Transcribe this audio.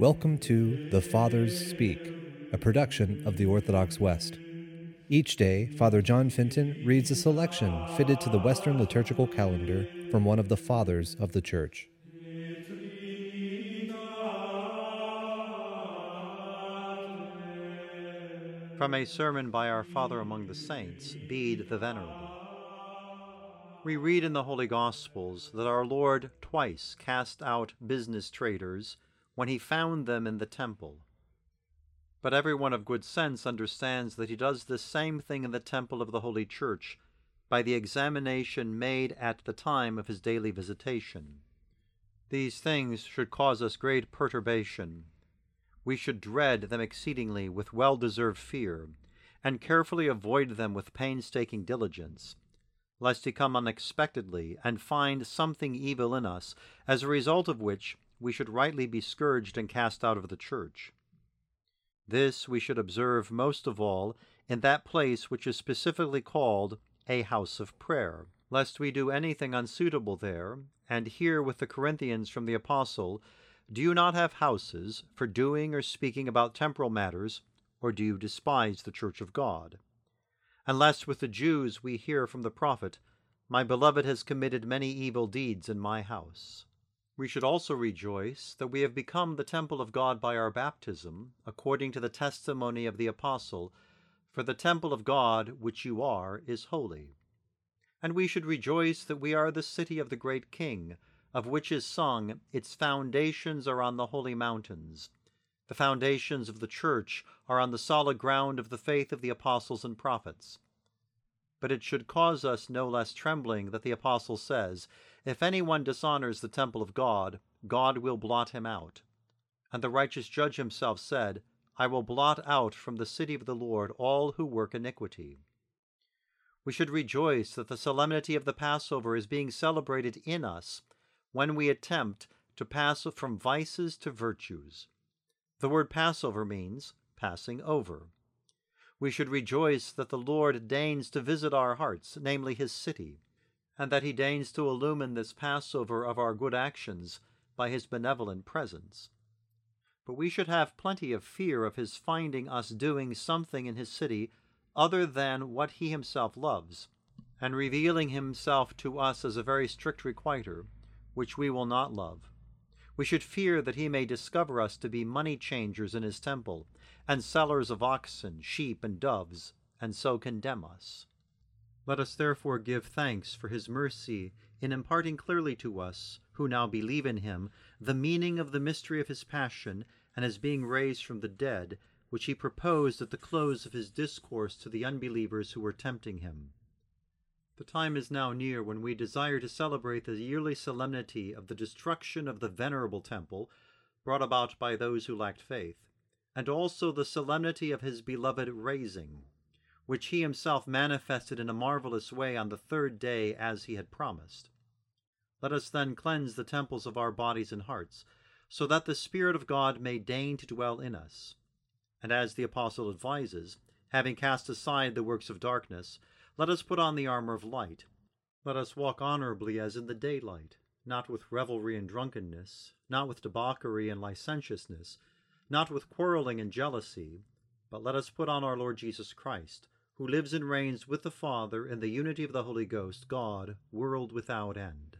Welcome to The Fathers Speak, a production of the Orthodox West. Each day, Father John Fenton reads a selection fitted to the Western liturgical calendar from one of the Fathers of the Church. From a sermon by our Father among the Saints, Bede the Venerable. We read in the Holy Gospels that our Lord twice cast out business traders when he found them in the temple. But everyone of good sense understands that he does the same thing in the temple of the Holy Church by the examination made at the time of his daily visitation. These things should cause us great perturbation. We should dread them exceedingly with well deserved fear, and carefully avoid them with painstaking diligence, lest he come unexpectedly and find something evil in us, as a result of which we should rightly be scourged and cast out of the church. This we should observe most of all in that place which is specifically called a house of prayer, lest we do anything unsuitable there, and hear with the Corinthians from the Apostle, Do you not have houses for doing or speaking about temporal matters, or do you despise the church of God? And lest with the Jews we hear from the prophet, My beloved has committed many evil deeds in my house. We should also rejoice that we have become the temple of God by our baptism, according to the testimony of the Apostle, For the temple of God, which you are, is holy. And we should rejoice that we are the city of the great King, of which is sung, Its foundations are on the holy mountains. The foundations of the Church are on the solid ground of the faith of the apostles and prophets. But it should cause us no less trembling that the Apostle says, if any one dishonors the temple of God, God will blot him out. And the righteous judge himself said, I will blot out from the city of the Lord all who work iniquity. We should rejoice that the solemnity of the Passover is being celebrated in us when we attempt to pass from vices to virtues. The word Passover means passing over. We should rejoice that the Lord deigns to visit our hearts, namely his city and that he deigns to illumine this Passover of our good actions by his benevolent presence. But we should have plenty of fear of his finding us doing something in his city other than what he himself loves, and revealing himself to us as a very strict requiter, which we will not love. We should fear that he may discover us to be money changers in his temple, and sellers of oxen, sheep, and doves, and so condemn us. Let us therefore give thanks for his mercy in imparting clearly to us, who now believe in him, the meaning of the mystery of his passion and his being raised from the dead, which he proposed at the close of his discourse to the unbelievers who were tempting him. The time is now near when we desire to celebrate the yearly solemnity of the destruction of the venerable temple brought about by those who lacked faith, and also the solemnity of his beloved raising which he himself manifested in a marvelous way on the third day as he had promised. Let us then cleanse the temples of our bodies and hearts, so that the Spirit of God may deign to dwell in us. And as the Apostle advises, having cast aside the works of darkness, let us put on the armor of light. Let us walk honorably as in the daylight, not with revelry and drunkenness, not with debauchery and licentiousness, not with quarreling and jealousy, but let us put on our Lord Jesus Christ who lives and reigns with the Father in the unity of the Holy Ghost, God, world without end.